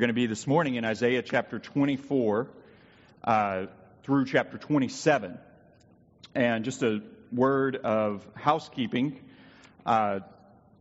We're going to be this morning in Isaiah chapter 24 uh, through chapter 27. And just a word of housekeeping. Uh,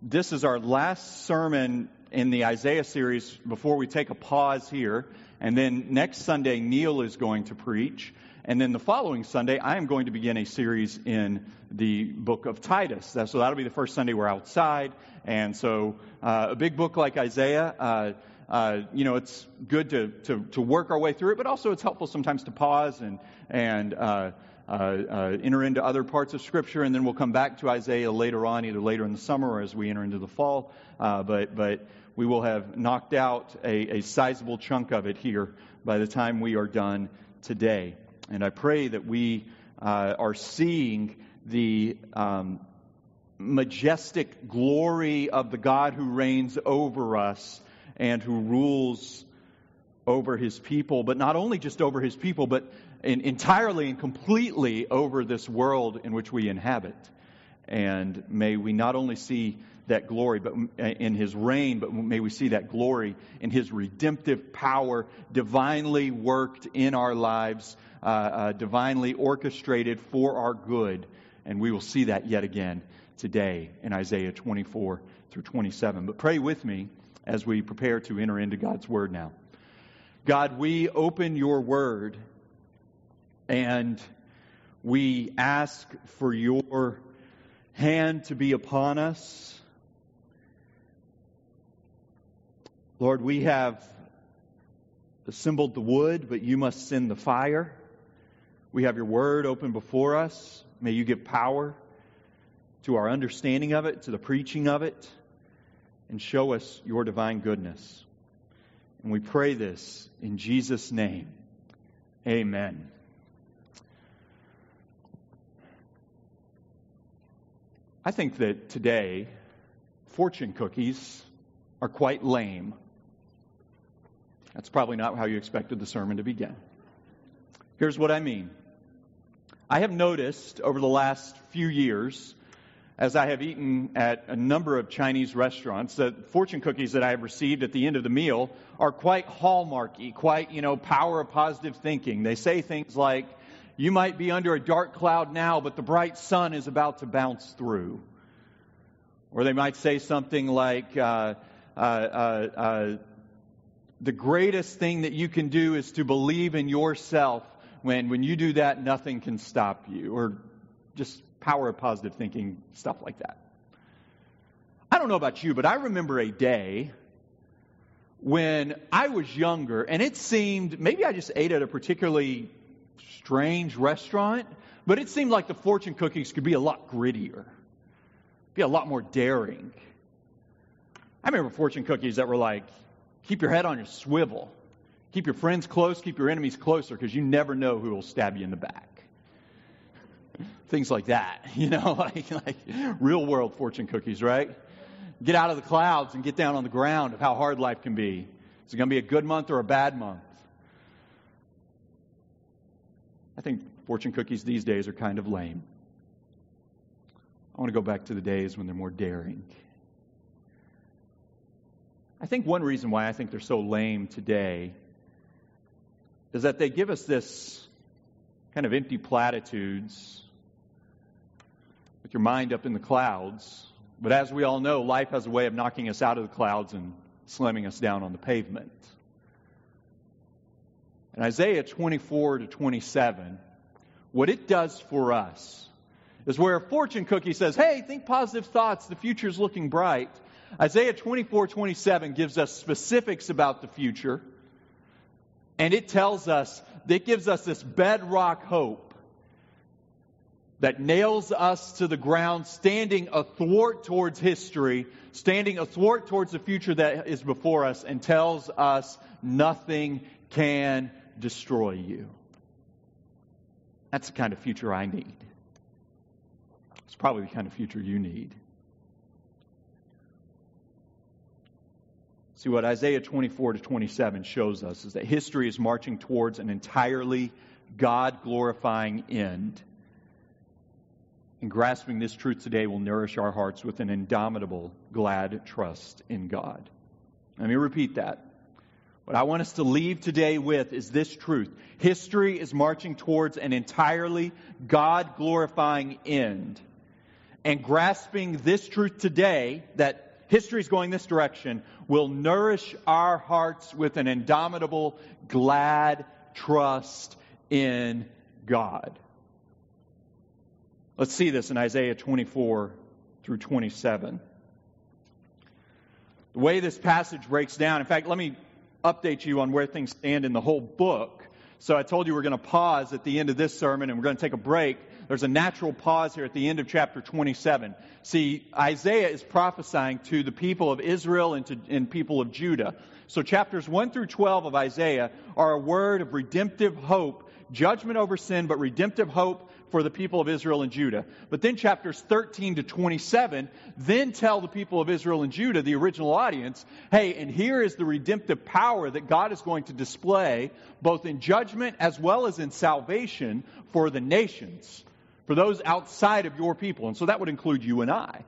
this is our last sermon in the Isaiah series before we take a pause here. And then next Sunday, Neil is going to preach. And then the following Sunday, I am going to begin a series in the book of Titus. So that'll be the first Sunday we're outside. And so uh, a big book like Isaiah, uh, uh, you know, it's good to, to, to, work our way through it, but also it's helpful sometimes to pause and, and uh, uh, uh, enter into other parts of Scripture, and then we'll come back to Isaiah later on, either later in the summer or as we enter into the fall. Uh, but, but we will have knocked out a, a sizable chunk of it here by the time we are done today. And I pray that we uh, are seeing the um, majestic glory of the God who reigns over us and who rules over his people, but not only just over his people, but in, entirely and completely over this world in which we inhabit. And may we not only see that glory but in his reign, but may we see that glory in his redemptive power, divinely worked in our lives, uh, uh, divinely orchestrated for our good. And we will see that yet again today in Isaiah 24 through 27. But pray with me as we prepare to enter into God's Word now. God, we open your Word and we ask for your hand to be upon us. Lord, we have assembled the wood, but you must send the fire. We have your word open before us. May you give power to our understanding of it, to the preaching of it and show us your divine goodness. And we pray this in Jesus' name. Amen. I think that today, fortune cookies are quite lame. That's probably not how you expected the sermon to begin. Here's what I mean. I have noticed over the last few years as I have eaten at a number of Chinese restaurants, the fortune cookies that I have received at the end of the meal are quite hallmarky, quite, you know, power of positive thinking. They say things like, you might be under a dark cloud now, but the bright sun is about to bounce through. Or they might say something like, uh, uh, uh, uh the greatest thing that you can do is to believe in yourself. When, when you do that, nothing can stop you. Or just power of positive thinking, stuff like that. I don't know about you, but I remember a day when I was younger and it seemed maybe I just ate at a particularly strange restaurant, but it seemed like the fortune cookies could be a lot grittier, be a lot more daring. I remember fortune cookies that were like, keep your head on your swivel, keep your friends close, keep your enemies closer, because you never know who will stab you in the back things like that, you know, like, like real world fortune cookies, right? Get out of the clouds and get down on the ground of how hard life can be. Is it going to be a good month or a bad month? I think fortune cookies these days are kind of lame. I want to go back to the days when they're more daring. I think one reason why I think they're so lame today is that they give us this kind of empty platitudes with your mind up in the clouds. But as we all know, life has a way of knocking us out of the clouds and slamming us down on the pavement. In Isaiah 24 to 27, what it does for us is where a fortune cookie says, Hey, think positive thoughts, the future's looking bright. Isaiah 24 27 gives us specifics about the future, and it tells us, it gives us this bedrock hope that nails us to the ground, standing athwart towards history, standing athwart towards the future that is before us, and tells us nothing can destroy you. That's the kind of future I need. It's probably the kind of future you need. See, what Isaiah 24 to 27 shows us is that history is marching towards an entirely God glorifying end. And grasping this truth today will nourish our hearts with an indomitable, glad trust in God. Let me repeat that. What I want us to leave today with is this truth. History is marching towards an entirely God glorifying end. And grasping this truth today, that history is going this direction, will nourish our hearts with an indomitable, glad trust in God. Let's see this in Isaiah 24 through 27. The way this passage breaks down, in fact, let me update you on where things stand in the whole book. So I told you we're going to pause at the end of this sermon and we're going to take a break. There's a natural pause here at the end of chapter 27. See, Isaiah is prophesying to the people of Israel and to and people of Judah. So chapters 1 through 12 of Isaiah are a word of redemptive hope, judgment over sin, but redemptive hope for the people of Israel and Judah. But then chapters 13 to 27 then tell the people of Israel and Judah, the original audience, hey, and here is the redemptive power that God is going to display both in judgment as well as in salvation for the nations, for those outside of your people. And so that would include you and I.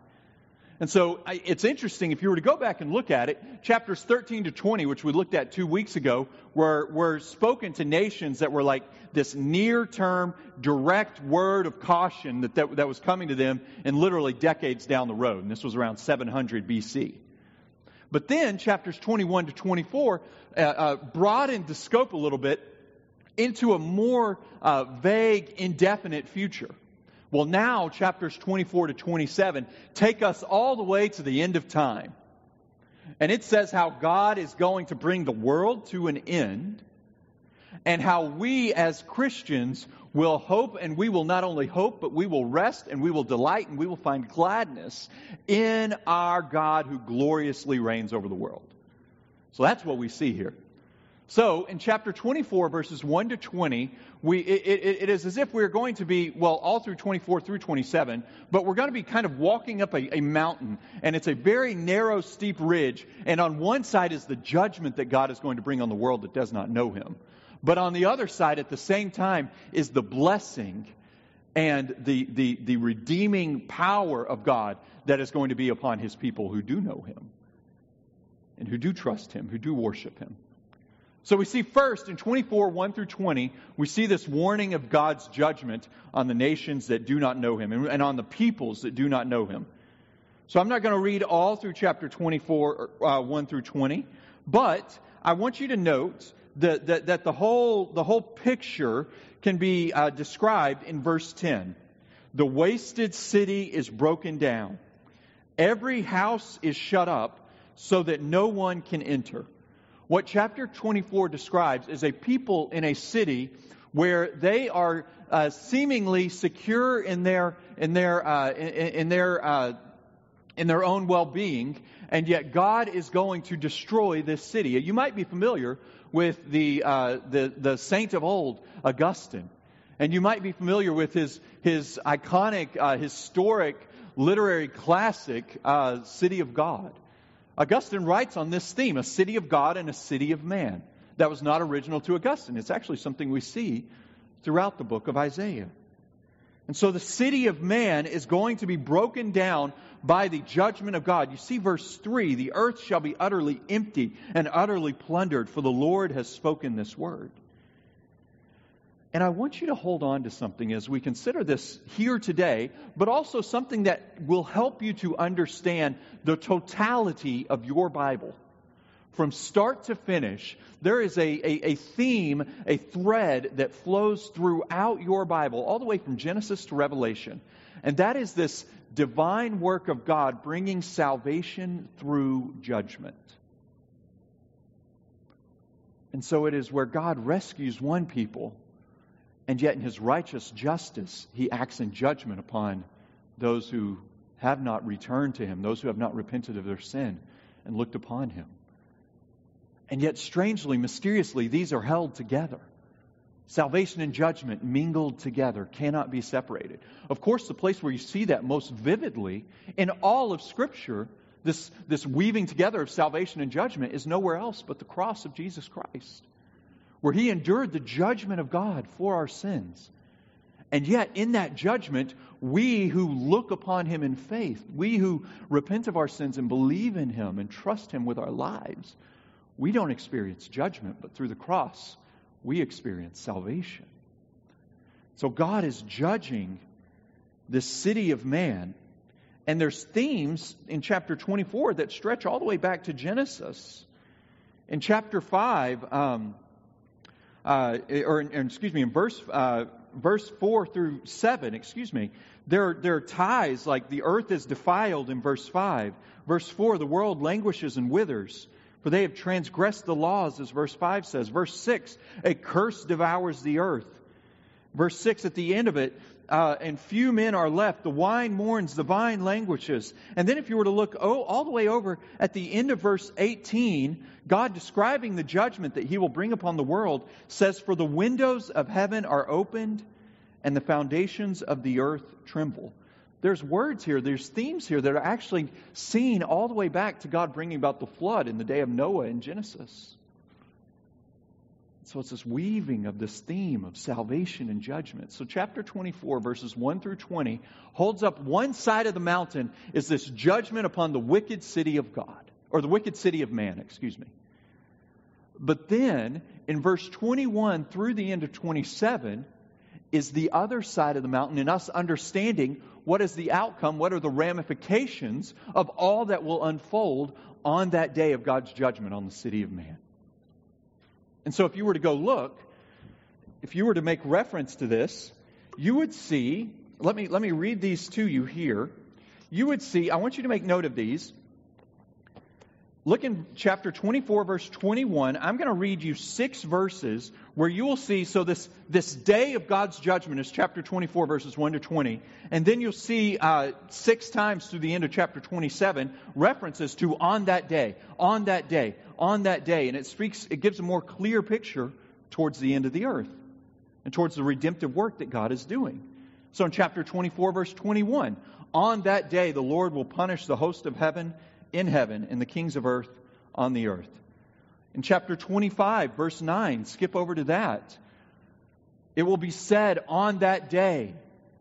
And so it's interesting, if you were to go back and look at it, chapters 13 to 20, which we looked at two weeks ago, were, were spoken to nations that were like this near term, direct word of caution that, that, that was coming to them in literally decades down the road. And this was around 700 BC. But then chapters 21 to 24 uh, uh, broadened the scope a little bit into a more uh, vague, indefinite future. Well, now chapters 24 to 27 take us all the way to the end of time. And it says how God is going to bring the world to an end and how we as Christians will hope and we will not only hope, but we will rest and we will delight and we will find gladness in our God who gloriously reigns over the world. So that's what we see here. So, in chapter 24, verses 1 to 20, we, it, it, it is as if we're going to be, well, all through 24 through 27, but we're going to be kind of walking up a, a mountain, and it's a very narrow, steep ridge, and on one side is the judgment that God is going to bring on the world that does not know Him. But on the other side, at the same time, is the blessing and the, the, the redeeming power of God that is going to be upon His people who do know Him, and who do trust Him, who do worship Him. So we see first in 24, 1 through 20, we see this warning of God's judgment on the nations that do not know him and on the peoples that do not know him. So I'm not going to read all through chapter 24, uh, 1 through 20, but I want you to note that, that, that the, whole, the whole picture can be uh, described in verse 10. The wasted city is broken down. Every house is shut up so that no one can enter. What chapter 24 describes is a people in a city where they are uh, seemingly secure in their in their uh, in, in, their uh, in their own well-being, and yet God is going to destroy this city. You might be familiar with the uh, the the saint of old, Augustine, and you might be familiar with his his iconic, uh, historic literary classic, uh, "City of God." Augustine writes on this theme a city of God and a city of man. That was not original to Augustine. It's actually something we see throughout the book of Isaiah. And so the city of man is going to be broken down by the judgment of God. You see verse 3 the earth shall be utterly empty and utterly plundered, for the Lord has spoken this word. And I want you to hold on to something as we consider this here today, but also something that will help you to understand the totality of your Bible. From start to finish, there is a, a, a, theme, a thread that flows throughout your Bible, all the way from Genesis to Revelation. And that is this divine work of God bringing salvation through judgment. And so it is where God rescues one people and yet, in his righteous justice, he acts in judgment upon those who have not returned to him, those who have not repented of their sin and looked upon him. And yet, strangely, mysteriously, these are held together. Salvation and judgment mingled together, cannot be separated. Of course, the place where you see that most vividly in all of Scripture, this, this weaving together of salvation and judgment, is nowhere else but the cross of Jesus Christ where he endured the judgment of God for our sins. And yet, in that judgment, we who look upon him in faith, we who repent of our sins and believe in him and trust him with our lives, we don't experience judgment, but through the cross, we experience salvation. So God is judging the city of man. And there's themes in chapter 24 that stretch all the way back to Genesis. In chapter 5, um, uh, or, in, excuse me, in verse, uh, verse 4 through 7, excuse me, there, there are ties like the earth is defiled in verse 5. Verse 4, the world languishes and withers, for they have transgressed the laws, as verse 5 says. Verse 6, a curse devours the earth. Verse 6, at the end of it, uh, and few men are left. The wine mourns, the vine languishes. And then, if you were to look oh, all the way over at the end of verse 18, God describing the judgment that he will bring upon the world says, For the windows of heaven are opened, and the foundations of the earth tremble. There's words here, there's themes here that are actually seen all the way back to God bringing about the flood in the day of Noah in Genesis. So it's this weaving of this theme of salvation and judgment. So chapter 24, verses 1 through 20, holds up one side of the mountain is this judgment upon the wicked city of God, or the wicked city of man, excuse me. But then, in verse 21 through the end of 27, is the other side of the mountain and us understanding what is the outcome, what are the ramifications of all that will unfold on that day of God's judgment on the city of man. And so, if you were to go look, if you were to make reference to this, you would see, let me, let me read these to you here. You would see, I want you to make note of these. Look in chapter 24, verse 21. I'm going to read you six verses where you will see, so this, this day of God's judgment is chapter 24, verses 1 to 20. And then you'll see uh, six times through the end of chapter 27 references to on that day, on that day, on that day. And it speaks, it gives a more clear picture towards the end of the earth and towards the redemptive work that God is doing. So in chapter 24, verse 21, on that day the Lord will punish the host of heaven in heaven and the kings of earth on the earth. In chapter 25, verse 9, skip over to that. It will be said on that day,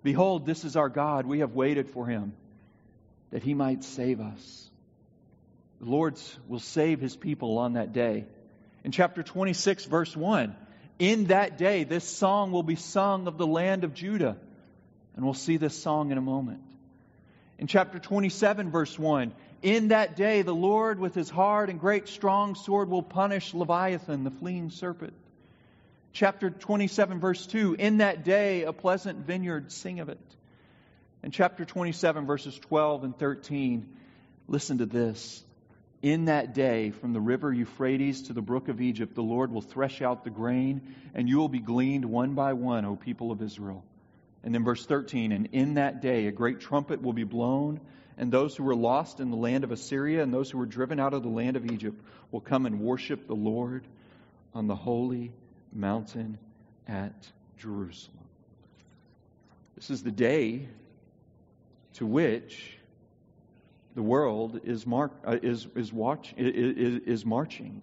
Behold, this is our God. We have waited for him that he might save us. The Lord will save his people on that day. In chapter 26, verse 1, in that day, this song will be sung of the land of Judah. And we'll see this song in a moment. In chapter 27, verse 1, in that day, the Lord, with his hard and great strong sword, will punish Leviathan, the fleeing serpent. Chapter 27, verse 2 In that day, a pleasant vineyard, sing of it. And chapter 27, verses 12 and 13, listen to this. In that day, from the river Euphrates to the brook of Egypt, the Lord will thresh out the grain, and you will be gleaned one by one, O people of Israel. And then verse 13, and in that day a great trumpet will be blown and those who were lost in the land of Assyria and those who were driven out of the land of Egypt will come and worship the Lord on the holy mountain at Jerusalem. This is the day to which the world is, mark, uh, is, is, watch, is, is marching.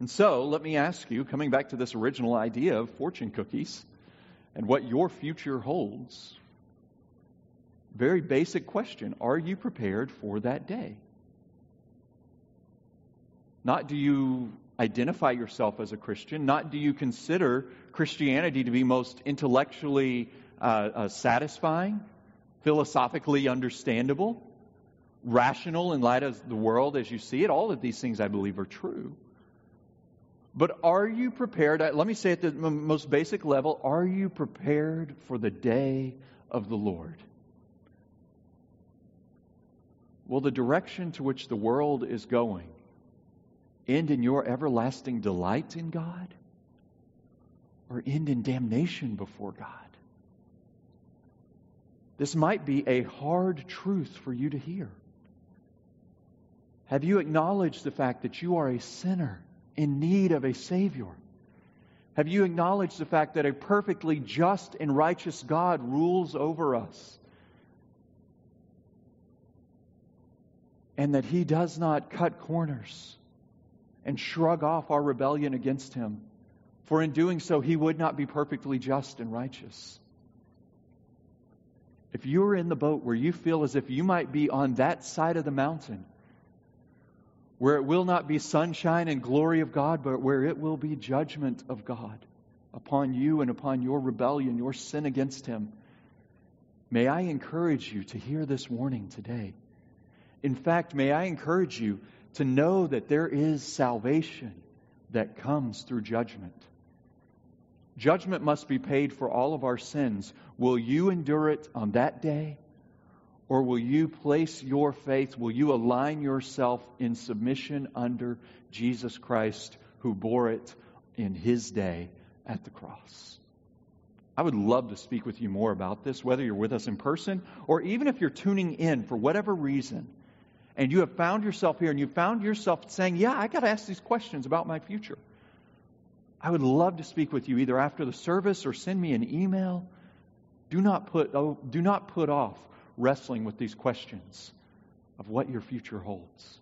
And so, let me ask you, coming back to this original idea of fortune cookies and what your future holds, very basic question Are you prepared for that day? Not do you identify yourself as a Christian, not do you consider Christianity to be most intellectually uh, uh, satisfying, philosophically understandable, rational in light of the world as you see it. All of these things, I believe, are true. But are you prepared? Let me say at the most basic level are you prepared for the day of the Lord? Will the direction to which the world is going end in your everlasting delight in God or end in damnation before God? This might be a hard truth for you to hear. Have you acknowledged the fact that you are a sinner in need of a Savior? Have you acknowledged the fact that a perfectly just and righteous God rules over us? And that He does not cut corners and shrug off our rebellion against Him, for in doing so, He would not be perfectly just and righteous. If you're in the boat where you feel as if you might be on that side of the mountain, where it will not be sunshine and glory of God, but where it will be judgment of God upon you and upon your rebellion, your sin against Him. May I encourage you to hear this warning today. In fact, may I encourage you to know that there is salvation that comes through judgment. Judgment must be paid for all of our sins. Will you endure it on that day? Or will you place your faith, will you align yourself in submission under Jesus Christ who bore it in his day at the cross? I would love to speak with you more about this, whether you're with us in person or even if you're tuning in for whatever reason and you have found yourself here and you found yourself saying, Yeah, I got to ask these questions about my future. I would love to speak with you either after the service or send me an email. Do not put, oh, do not put off wrestling with these questions of what your future holds.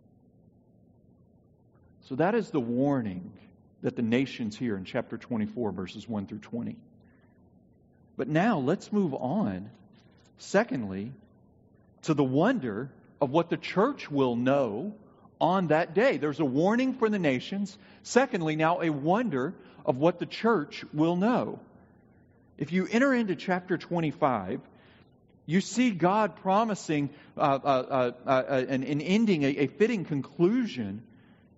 So that is the warning that the nations hear in chapter 24, verses 1 through 20. But now let's move on, secondly, to the wonder of what the church will know on that day. There's a warning for the nations. Secondly, now a wonder of what the church will know. If you enter into chapter 25, you see God promising uh, uh, uh, uh, uh an, an, ending, a, a fitting conclusion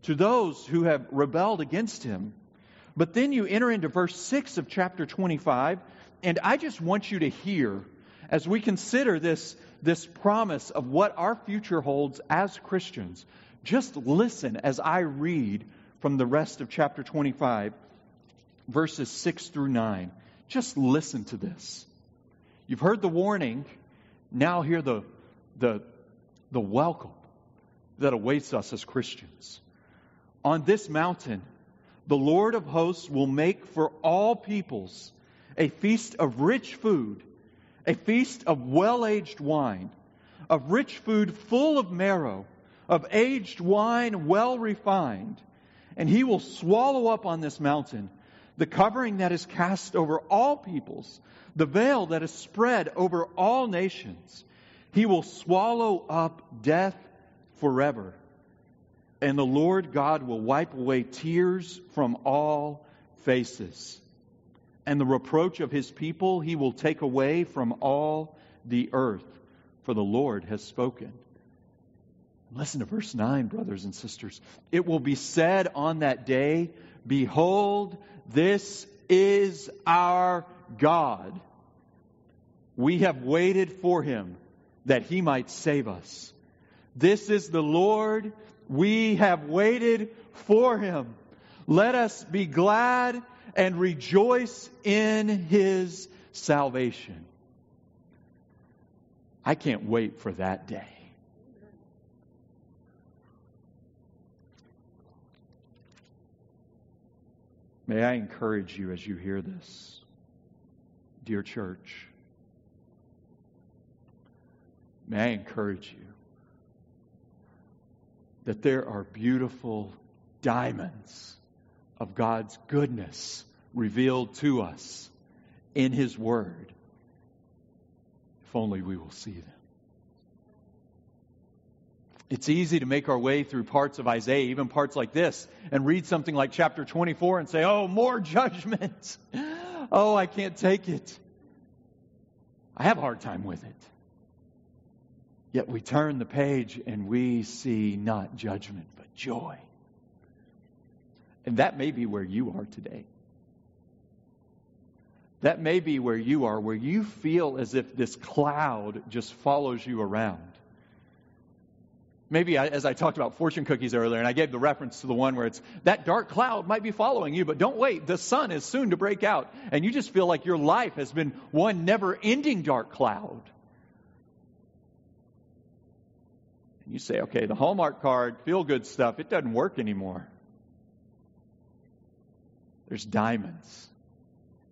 to those who have rebelled against him. But then you enter into verse 6 of chapter 25, and I just want you to hear, as we consider this, this promise of what our future holds as Christians, just listen as I read from the rest of chapter 25, verses 6 through 9. Just listen to this. You've heard the warning, now hear the, the, the welcome that awaits us as Christians. On this mountain, the Lord of hosts will make for all peoples a feast of rich food, a feast of well aged wine, of rich food full of marrow, of aged wine well refined. And he will swallow up on this mountain the covering that is cast over all peoples, the veil that is spread over all nations. He will swallow up death forever. And the Lord God will wipe away tears from all faces. And the reproach of his people he will take away from all the earth, for the Lord has spoken. Listen to verse 9, brothers and sisters. It will be said on that day, Behold, this is our God. We have waited for him that he might save us. This is the Lord. We have waited for him. Let us be glad and rejoice in his salvation. I can't wait for that day. May I encourage you as you hear this, dear church. May I encourage you that there are beautiful diamonds of God's goodness revealed to us in His Word. If only we will see them. It's easy to make our way through parts of Isaiah, even parts like this, and read something like chapter 24 and say, oh, more judgment. oh, I can't take it. I have a hard time with it. Yet we turn the page and we see not judgment, but joy. And that may be where you are today. That may be where you are, where you feel as if this cloud just follows you around maybe I, as I talked about fortune cookies earlier, and I gave the reference to the one where it's that dark cloud might be following you, but don't wait. The sun is soon to break out. And you just feel like your life has been one never ending dark cloud. And you say, okay, the Hallmark card, feel good stuff, it doesn't work anymore. There's diamonds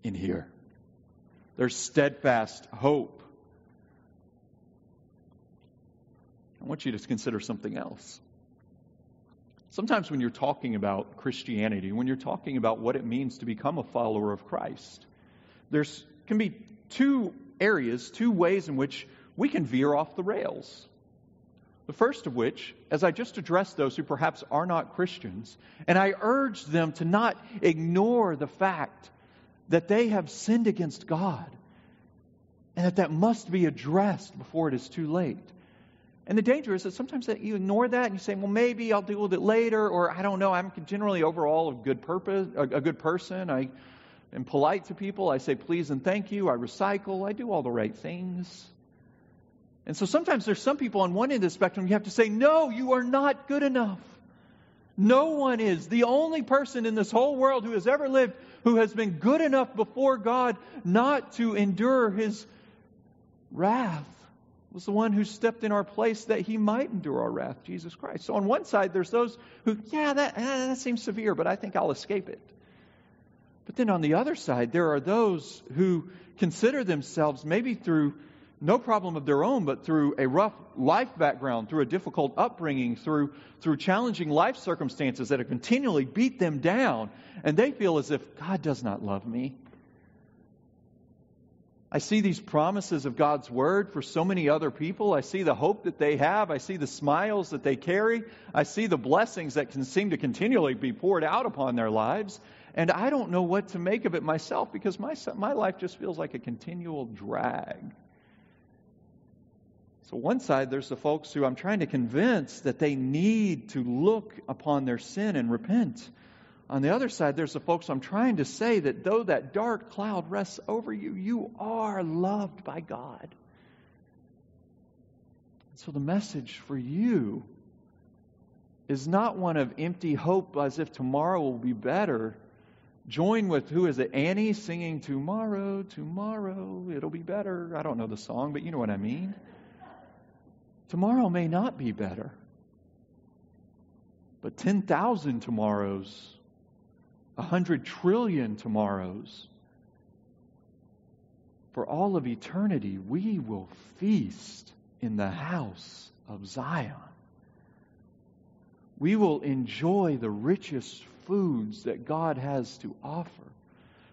in here, there's steadfast hope I want you to consider something else. Sometimes when you're talking about Christianity, when you're talking about what it means to become a follower of Christ, there's can be two areas, two ways in which we can veer off the rails. The first of which, as I just addressed those who perhaps are not Christians, and I urge them to not ignore the fact that they have sinned against God and that that must be addressed before it is too late. And the danger is that sometimes that you ignore that and you say, well, maybe I'll deal with it later, or I don't know, I'm generally overall a good purpose, a, a good person. I am polite to people. I say please and thank you. I recycle. I do all the right things. And so sometimes there's some people on one end of the spectrum you have to say, no, you are not good enough. No one is. The only person in this whole world who has ever lived who has been good enough before God not to endure his wrath was the one who stepped in our place that he might endure our wrath, Jesus Christ. So on one side, there's those who, yeah, that, eh, that seems severe, but I think I'll escape it. But then on the other side, there are those who consider themselves, maybe through no problem of their own, but through a rough life background, through a difficult upbringing, through, through challenging life circumstances that have continually beat them down, and they feel as if God does not love me. I see these promises of God's word for so many other people. I see the hope that they have. I see the smiles that they carry. I see the blessings that can seem to continually be poured out upon their lives. And I don't know what to make of it myself because my, my life just feels like a continual drag. So, one side, there's the folks who I'm trying to convince that they need to look upon their sin and repent. On the other side, there's the folks I'm trying to say that though that dark cloud rests over you, you are loved by God. So, the message for you is not one of empty hope as if tomorrow will be better. Join with who is it? Annie singing Tomorrow, Tomorrow, it'll be better. I don't know the song, but you know what I mean. Tomorrow may not be better, but 10,000 tomorrows, 100 trillion tomorrows, for all of eternity, we will feast in the house of Zion. We will enjoy the richest foods that God has to offer.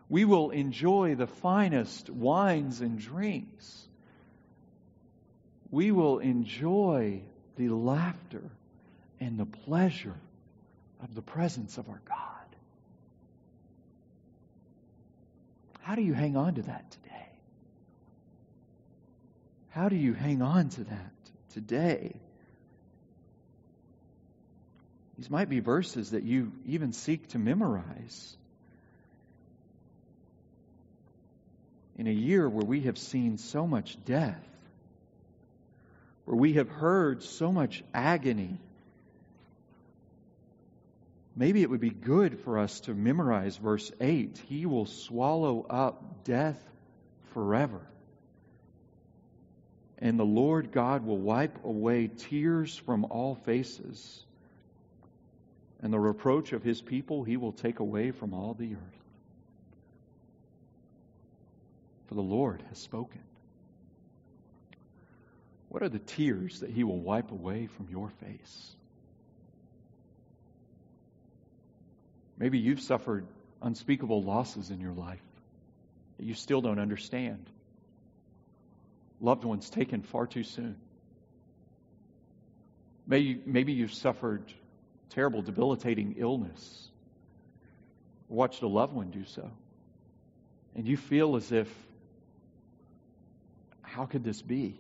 We will enjoy the finest wines and drinks we will enjoy the laughter and the pleasure of the presence of our God. How do you hang on to that today? How do you hang on to that today? These might be verses that you even seek to memorize. In a year where we have seen so much death, where we have heard so much agony. Maybe it would be good for us to memorize verse 8 He will swallow up death forever. And the Lord God will wipe away tears from all faces. And the reproach of his people he will take away from all the earth. For the Lord has spoken. What are the tears that He will wipe away from your face? Maybe you've suffered unspeakable losses in your life that you still don't understand. Loved ones taken far too soon. Maybe, maybe you've suffered terrible, debilitating illness, watched a loved one do so. And you feel as if, how could this be?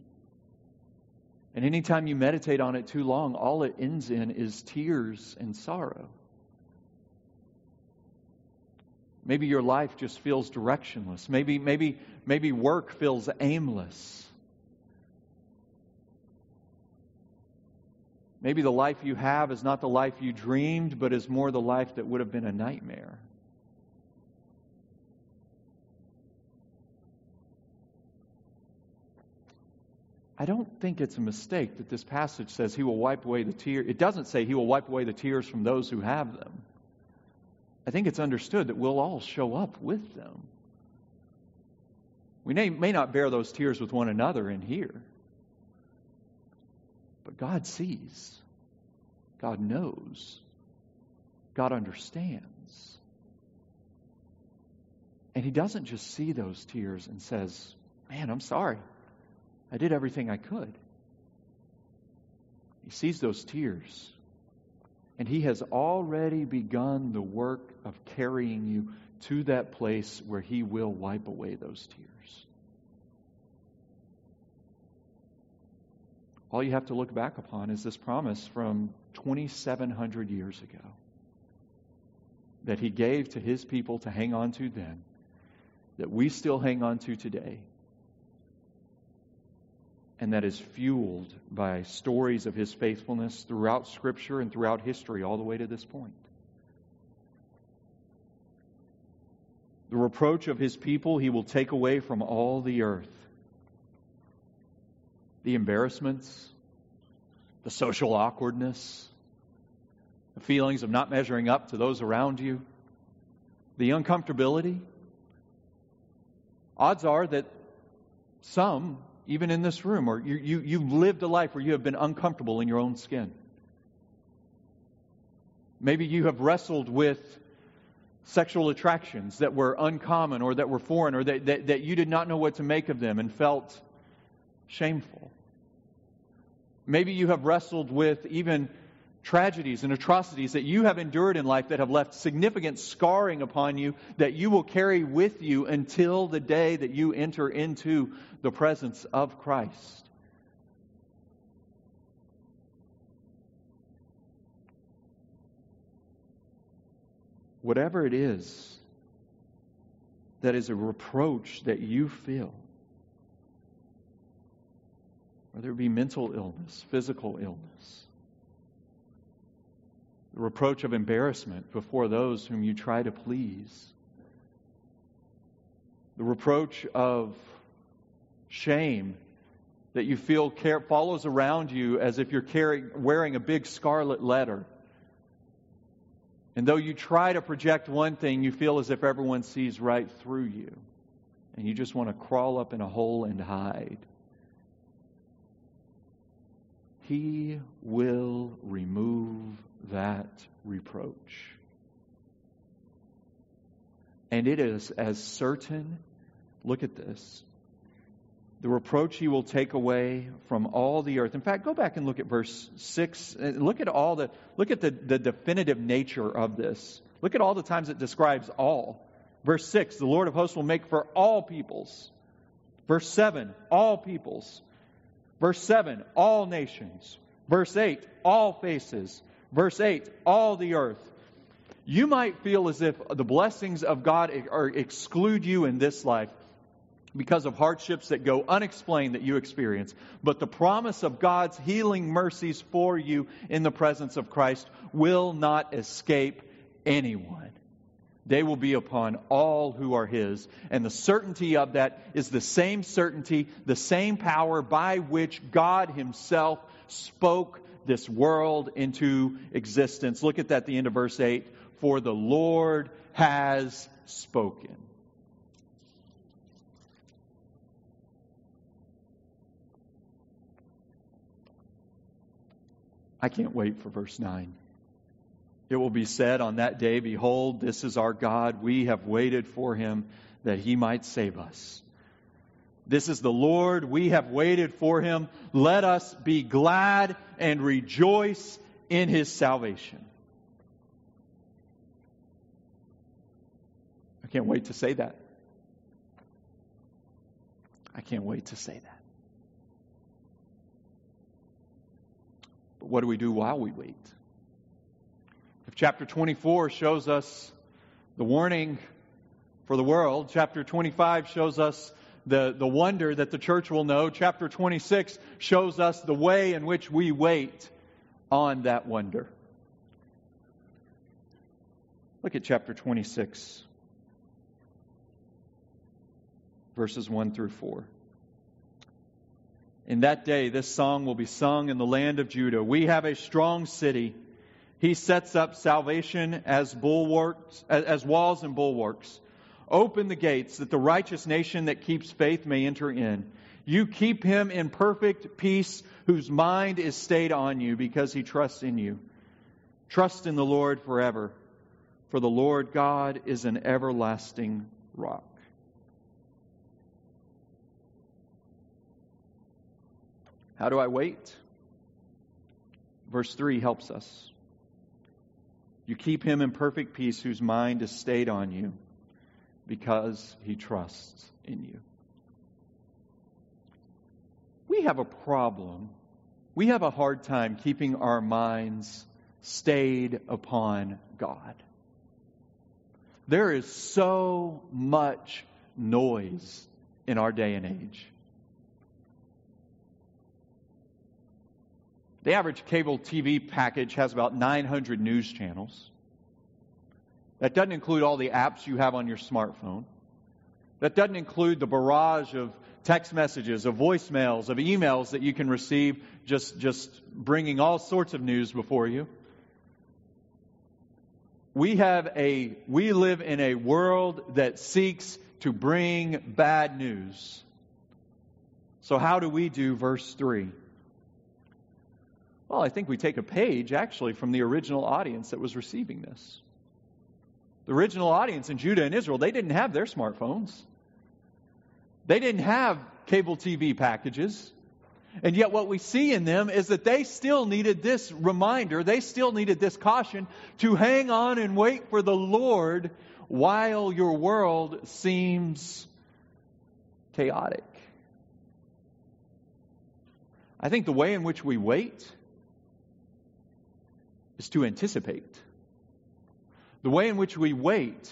And anytime you meditate on it too long, all it ends in is tears and sorrow. Maybe your life just feels directionless. Maybe, maybe, maybe work feels aimless. Maybe the life you have is not the life you dreamed, but is more the life that would have been a nightmare. I don't think it's a mistake that this passage says he will wipe away the tears. It doesn't say he will wipe away the tears from those who have them. I think it's understood that we'll all show up with them. We may, may not bear those tears with one another in here, but God sees, God knows, God understands. And He doesn't just see those tears and says, Man, I'm sorry. I did everything I could. He sees those tears. And He has already begun the work of carrying you to that place where He will wipe away those tears. All you have to look back upon is this promise from 2,700 years ago that He gave to His people to hang on to then, that we still hang on to today, and that is fueled by stories of His faithfulness throughout Scripture and throughout history, all the way to this point. The reproach of His people He will take away from all the earth. The embarrassments, the social awkwardness, the feelings of not measuring up to those around you, the uncomfortability. Odds are that some, even in this room, or you, you, you've lived a life where you have been uncomfortable in your own skin. Maybe you have wrestled with sexual attractions that were uncommon or that were foreign or that, that, that you did not know what to make of them and felt shameful. Maybe you have wrestled with even tragedies and atrocities that you have endured in life that have left significant scarring upon you that you will carry with you until the day that you enter into the presence of Christ. Whatever it is that is a reproach that you feel, whether it be mental illness, physical illness, the reproach of embarrassment before those whom you try to please, the reproach of shame that you feel care, follows around you as if you're carrying, wearing a big scarlet letter. And though you try to project one thing, you feel as if everyone sees right through you. And you just want to crawl up in a hole and hide. He will remove that reproach. And it is as certain, look at this, the reproach he will take away from all the earth. In fact, go back and look at verse 6. Look at all the look at the, the definitive nature of this. Look at all the times it describes all. Verse 6, the Lord of hosts will make for all peoples. Verse 7, all peoples. Verse 7, all nations. Verse 8, all faces. Verse 8, all the earth. You might feel as if the blessings of God are exclude you in this life because of hardships that go unexplained that you experience. But the promise of God's healing mercies for you in the presence of Christ will not escape anyone. They will be upon all who are His. And the certainty of that is the same certainty, the same power by which God Himself spoke this world into existence. Look at that at the end of verse 8. For the Lord has spoken. I can't wait for verse 9. It will be said on that day, Behold, this is our God. We have waited for him that he might save us. This is the Lord. We have waited for him. Let us be glad and rejoice in his salvation. I can't wait to say that. I can't wait to say that. But what do we do while we wait? If chapter 24 shows us the warning for the world, chapter 25 shows us the, the wonder that the church will know. Chapter 26 shows us the way in which we wait on that wonder. Look at chapter 26, verses 1 through 4. In that day, this song will be sung in the land of Judah. We have a strong city. He sets up salvation as bulwarks, as walls and bulwarks. Open the gates that the righteous nation that keeps faith may enter in. You keep him in perfect peace whose mind is stayed on you because he trusts in you. Trust in the Lord forever, for the Lord God is an everlasting rock. How do I wait? Verse 3 helps us. You keep him in perfect peace whose mind is stayed on you because he trusts in you. We have a problem. We have a hard time keeping our minds stayed upon God. There is so much noise in our day and age. The average cable TV package has about 900 news channels. That doesn't include all the apps you have on your smartphone. That doesn't include the barrage of text messages, of voicemails, of emails that you can receive just, just bringing all sorts of news before you. We have a, we live in a world that seeks to bring bad news. So how do we do verse 3? Well, I think we take a page actually from the original audience that was receiving this. The original audience in Judah and Israel, they didn't have their smartphones. They didn't have cable TV packages. And yet, what we see in them is that they still needed this reminder, they still needed this caution to hang on and wait for the Lord while your world seems chaotic. I think the way in which we wait is to anticipate. The way in which we wait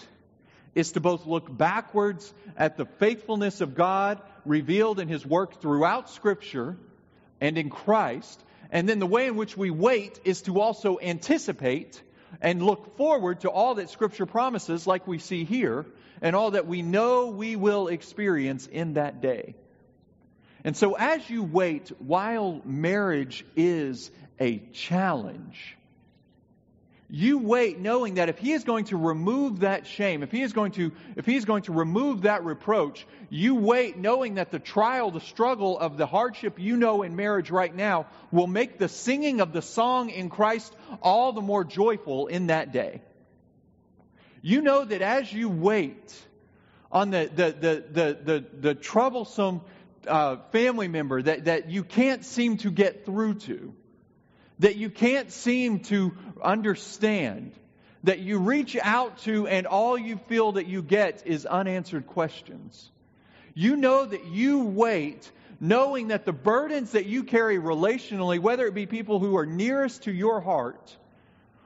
is to both look backwards at the faithfulness of God revealed in His work throughout Scripture and in Christ, and then the way in which we wait is to also anticipate and look forward to all that Scripture promises, like we see here, and all that we know we will experience in that day. And so, as you wait, while marriage is a challenge, you wait knowing that if he is going to remove that shame, if he is going to, if he is going to remove that reproach, you wait knowing that the trial, the struggle of the hardship you know in marriage right now will make the singing of the song in Christ all the more joyful in that day. You know that as you wait on the, the, the, the, the, the troublesome uh, family member that, that you can't seem to get through to, that you can't seem to understand, that you reach out to and all you feel that you get is unanswered questions. You know that you wait knowing that the burdens that you carry relationally, whether it be people who are nearest to your heart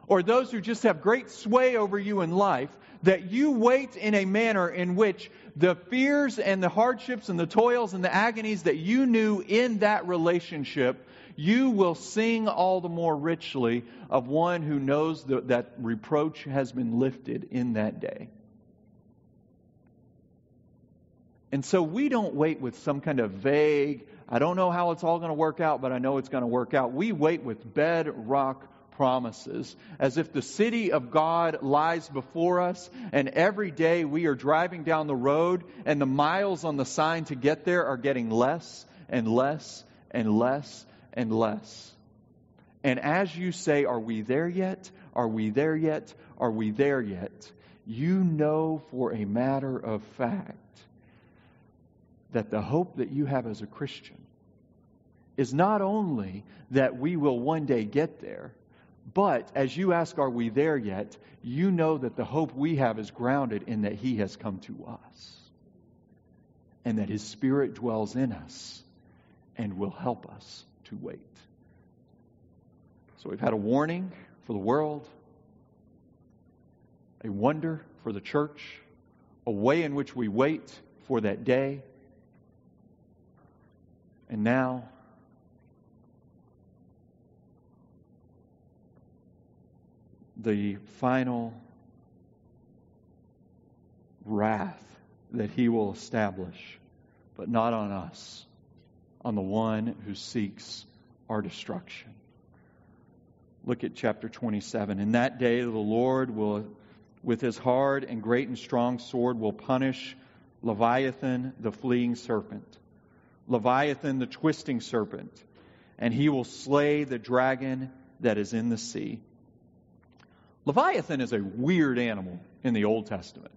or those who just have great sway over you in life, that you wait in a manner in which the fears and the hardships and the toils and the agonies that you knew in that relationship you will sing all the more richly of one who knows that, that reproach has been lifted in that day. And so we don't wait with some kind of vague, I don't know how it's all going to work out, but I know it's going to work out. We wait with bedrock promises, as if the city of God lies before us, and every day we are driving down the road, and the miles on the sign to get there are getting less and less and less and less. And as you say, Are we there yet? Are we there yet? Are we there yet? You know for a matter of fact that the hope that you have as a Christian is not only that we will one day get there, but as you ask, Are we there yet? you know that the hope we have is grounded in that He has come to us and that His Spirit dwells in us and will help us to wait. So we've had a warning for the world, a wonder for the church, a way in which we wait for that day, and now the final wrath that he will establish, but not on us on the one who seeks our destruction. Look at chapter 27. In that day, the Lord will, with his hard and great and strong sword, will punish Leviathan, the fleeing serpent, Leviathan, the twisting serpent, and he will slay the dragon that is in the sea. Leviathan is a weird animal in the Old Testament.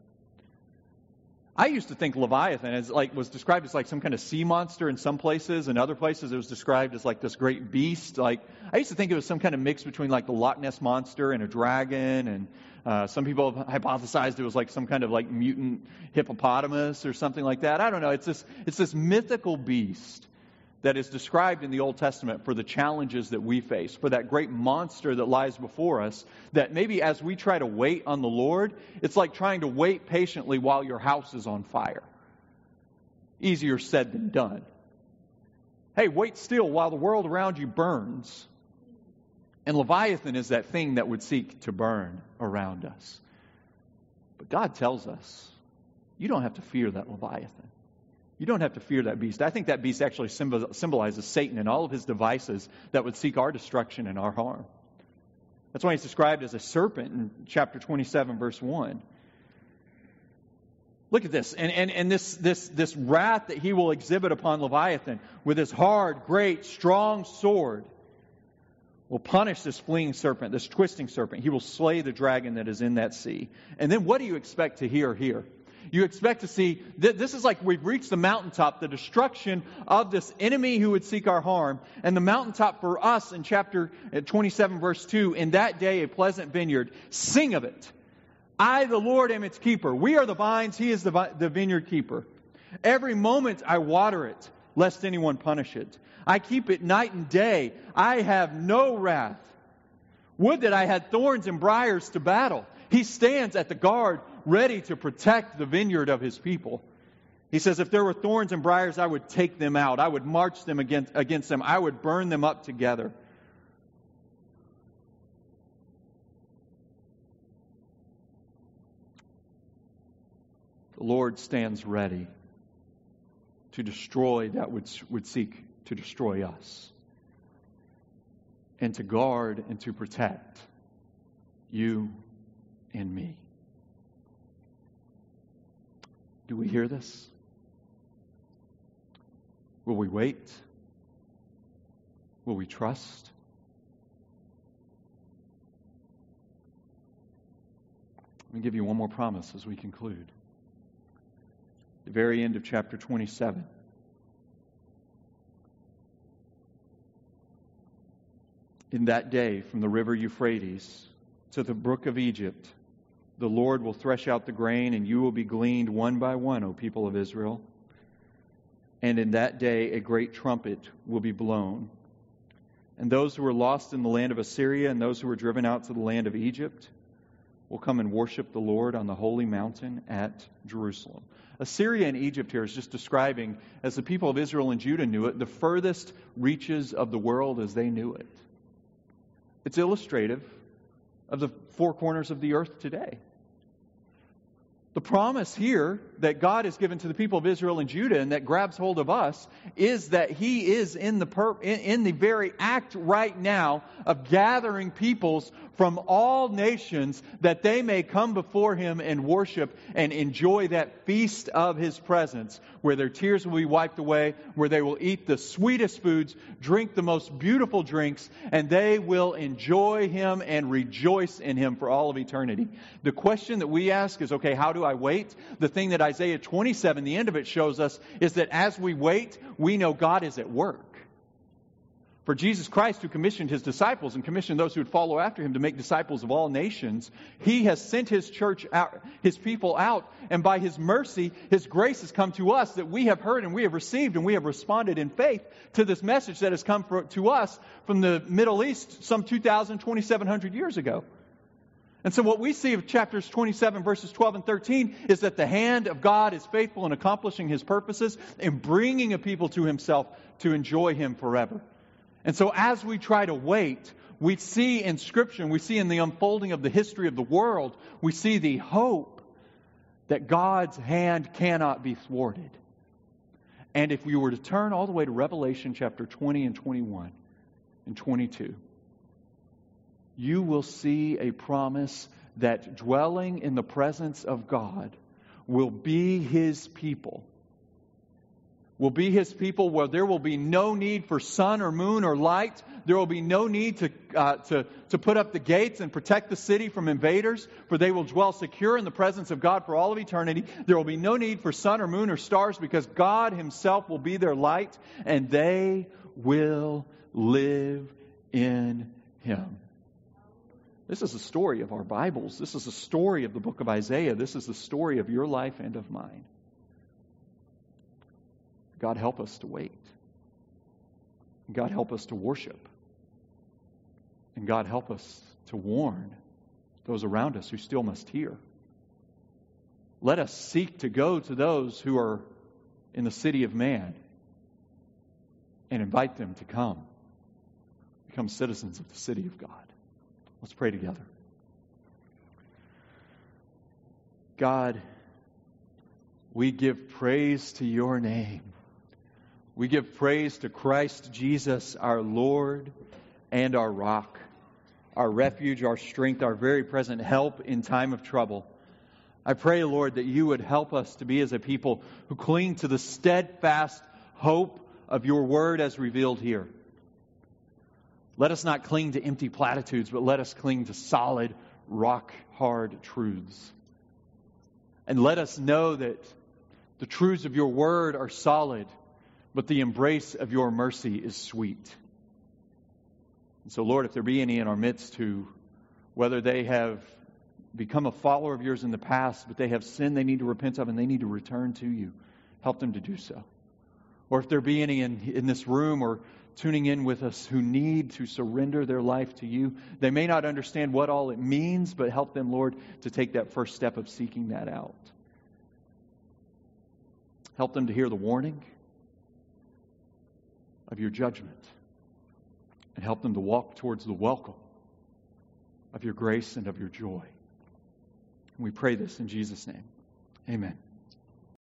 I used to think Leviathan as like was described as like some kind of sea monster in some places, and other places it was described as like this great beast. Like I used to think it was some kind of mix between like the Loch Ness monster and a dragon, and uh, some people have hypothesized it was like some kind of like mutant hippopotamus or something like that. I don't know. It's this it's this mythical beast that is described in the Old Testament for the challenges that we face, for that great monster that lies before us, that maybe as we try to wait on the Lord, it's like trying to wait patiently while your house is on fire. Easier said than done. Hey, wait still while the world around you burns. And Leviathan is that thing that would seek to burn around us. But God tells us, you don't have to fear that Leviathan. You don't have to fear that beast. I think that beast actually symbolizes Satan and all of his devices that would seek our destruction and our harm. That's why he's described as a serpent in chapter 27, verse 1. Look at this. And, and, and this, this, this wrath that he will exhibit upon Leviathan with his hard, great, strong sword will punish this fleeing serpent, this twisting serpent. He will slay the dragon that is in that sea. And then what do you expect to hear here? You expect to see th- this is like we've reached the mountaintop, the destruction of this enemy who would seek our harm. And the mountaintop for us in chapter uh, 27, verse 2 in that day, a pleasant vineyard, sing of it. I, the Lord, am its keeper. We are the vines, He is the, vi- the vineyard keeper. Every moment I water it, lest anyone punish it. I keep it night and day. I have no wrath. Would that I had thorns and briars to battle. He stands at the guard ready to protect the vineyard of his people. He says, If there were thorns and briars, I would take them out. I would march them against, against them. I would burn them up together. The Lord stands ready to destroy that which would seek to destroy us, and to guard and to protect you and me. Do we hear this? Will we wait? Will we trust? Let me give you one more promise as we conclude. The very end of chapter 27. In that day, from the river Euphrates to the brook of Egypt, the Lord will thresh out the grain, and you will be gleaned one by one, O people of Israel. And in that day a great trumpet will be blown. And those who were lost in the land of Assyria and those who were driven out to the land of Egypt will come and worship the Lord on the holy mountain at Jerusalem. Assyria and Egypt here is just describing, as the people of Israel and Judah knew it, the furthest reaches of the world as they knew it. It's illustrative of the four corners of the earth today. The promise here that God has given to the people of Israel and Judah and that grabs hold of us is that He is in the, per- in, in the very act right now of gathering peoples from all nations that they may come before Him and worship and enjoy that feast of His presence where their tears will be wiped away, where they will eat the sweetest foods, drink the most beautiful drinks, and they will enjoy Him and rejoice in Him for all of eternity. The question that we ask is okay, how do I wait? The thing that Isaiah 27, the end of it shows us, is that as we wait, we know God is at work. For Jesus Christ, who commissioned his disciples and commissioned those who would follow after him to make disciples of all nations, he has sent his church out, his people out, and by his mercy, his grace has come to us that we have heard and we have received and we have responded in faith to this message that has come for, to us from the Middle East some 2,000, 2,700 years ago. And so, what we see of chapters 27, verses 12 and 13, is that the hand of God is faithful in accomplishing his purposes and bringing a people to himself to enjoy him forever. And so, as we try to wait, we see in Scripture, we see in the unfolding of the history of the world, we see the hope that God's hand cannot be thwarted. And if we were to turn all the way to Revelation chapter 20 and 21 and 22, you will see a promise that dwelling in the presence of God will be his people will be his people where there will be no need for sun or moon or light. There will be no need to, uh, to, to put up the gates and protect the city from invaders, for they will dwell secure in the presence of God for all of eternity. There will be no need for sun or moon or stars because God himself will be their light and they will live in him. This is a story of our Bibles. This is a story of the book of Isaiah. This is the story of your life and of mine. God, help us to wait. God, help us to worship. And God, help us to warn those around us who still must hear. Let us seek to go to those who are in the city of man and invite them to come, become citizens of the city of God. Let's pray together. God, we give praise to your name. We give praise to Christ Jesus, our Lord and our rock, our refuge, our strength, our very present help in time of trouble. I pray, Lord, that you would help us to be as a people who cling to the steadfast hope of your word as revealed here. Let us not cling to empty platitudes, but let us cling to solid, rock hard truths. And let us know that the truths of your word are solid but the embrace of your mercy is sweet. And so, Lord, if there be any in our midst who, whether they have become a follower of yours in the past, but they have sinned they need to repent of and they need to return to you, help them to do so. Or if there be any in, in this room or tuning in with us who need to surrender their life to you, they may not understand what all it means, but help them, Lord, to take that first step of seeking that out. Help them to hear the warning of your judgment and help them to walk towards the welcome of your grace and of your joy. And we pray this in Jesus' name. Amen.